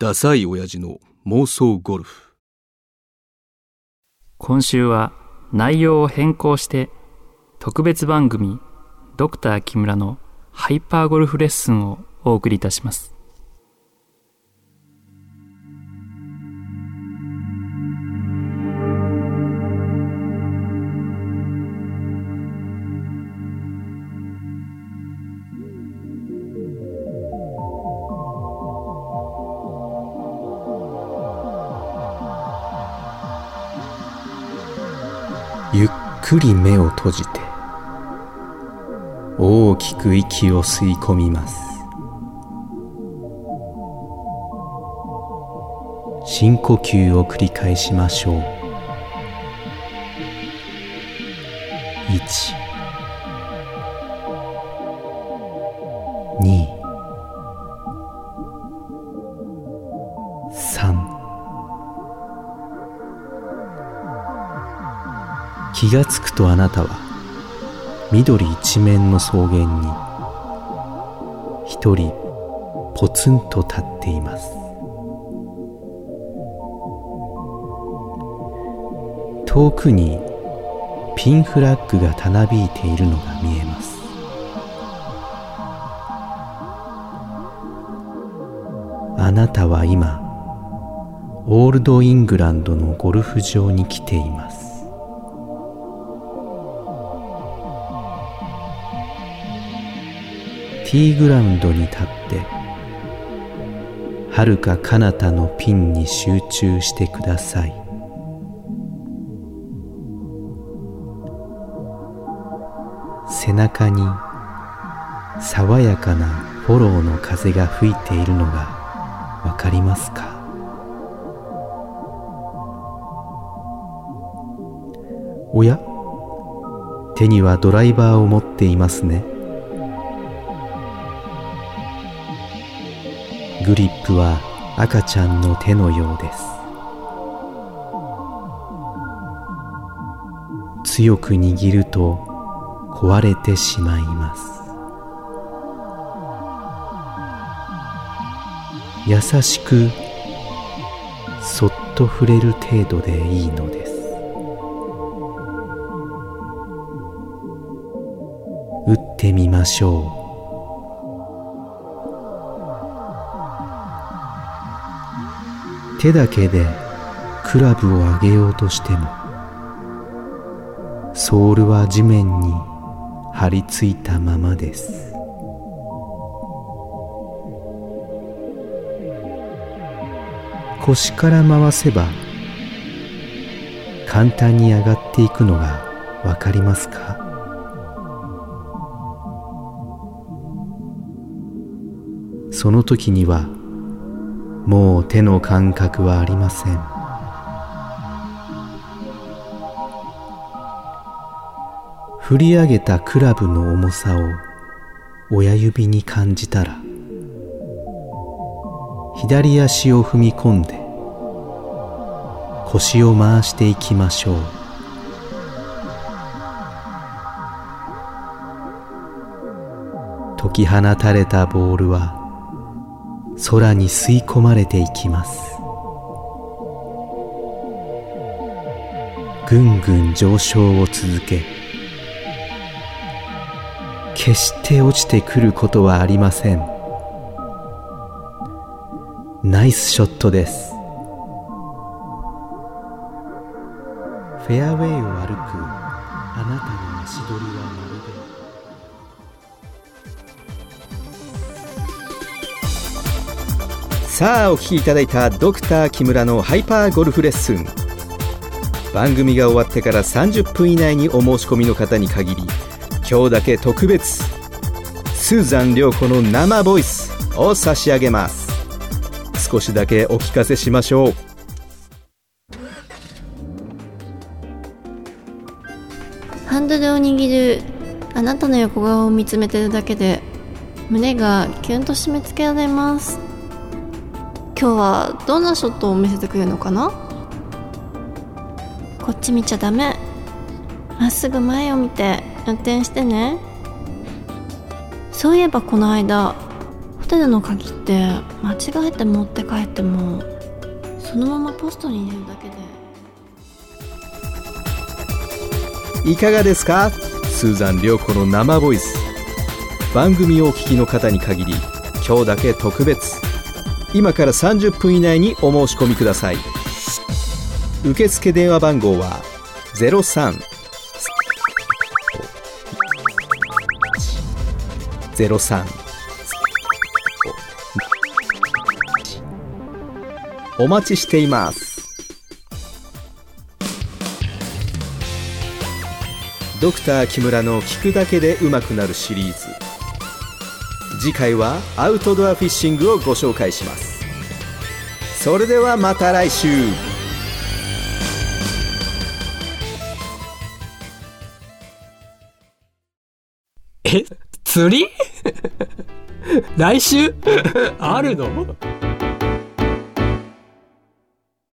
ダサい親父の妄想ゴルフ。今週は内容を変更して特別番組ドクター木村のハイパーゴルフレッスンをお送りいたしますゆっくり目を閉じて大きく息を吸い込みます。深呼吸を繰り返しましょう。1気がつくとあなたは緑一面の草原に一人ポツンと立っています。遠くにピンフラッグがたなびいているのが見えます。あなたは今オールドイングランドのゴルフ場に来ています。ティーグラウンドに立ってはるか彼方のピンに集中してください。背中に爽やかなフォローの風が吹いているのがわかりますか？おや手にはドライバーを持っていますね。グリップは赤ちゃんの手のようです。強く握ると壊れてしまいます。優しくそっと触れる程度でいいのです。打ってみましょう。手だけでクラブを上げようとしてもソールは地面に張り付いたままです。腰から回せば簡単に上がっていくのがわかりますか？その時にはもう手の感覚はありません。振り上げたクラブの重さを親指に感じたら左足を踏み込んで腰を回していきましょう。解き放たれたボールは空に吸い込まれていきます。ぐんぐん上昇を続け決して落ちてくることはありません。ナイスショットです。フェアウェイを歩くあなたの足取りはまるでさあお聞きいただいたドクター木村のハイパーゴルフレッスン。番組が終わってから30分以内にお申し込みの方に限り今日だけ特別スーザン涼子の生ボイスを差し上げます。少しだけお聞かせしましょう。ハンドルを握るあなたの横顔を見つめてるだけで胸がキュンと締め付けられます。今日はどんなショットを見せてくれるのかな？こっち見ちゃダメ。まっすぐ前を見て運転してね。そういえばこの間ホテルの鍵って間違えて持って帰ってもそのままポストに入れるだけで。いかがですか？スーザン涼子の生ボイス。番組をお聞きの方に限り今日だけ特別。今から30分以内にお申し込みください。受付電話番号は03 03お待ちしています。ドクター木村の聞くだけで上手くなるシリーズ。次回はアウトドアフィッシングをご紹介します。それではまた来週。え釣り？来週？あるの？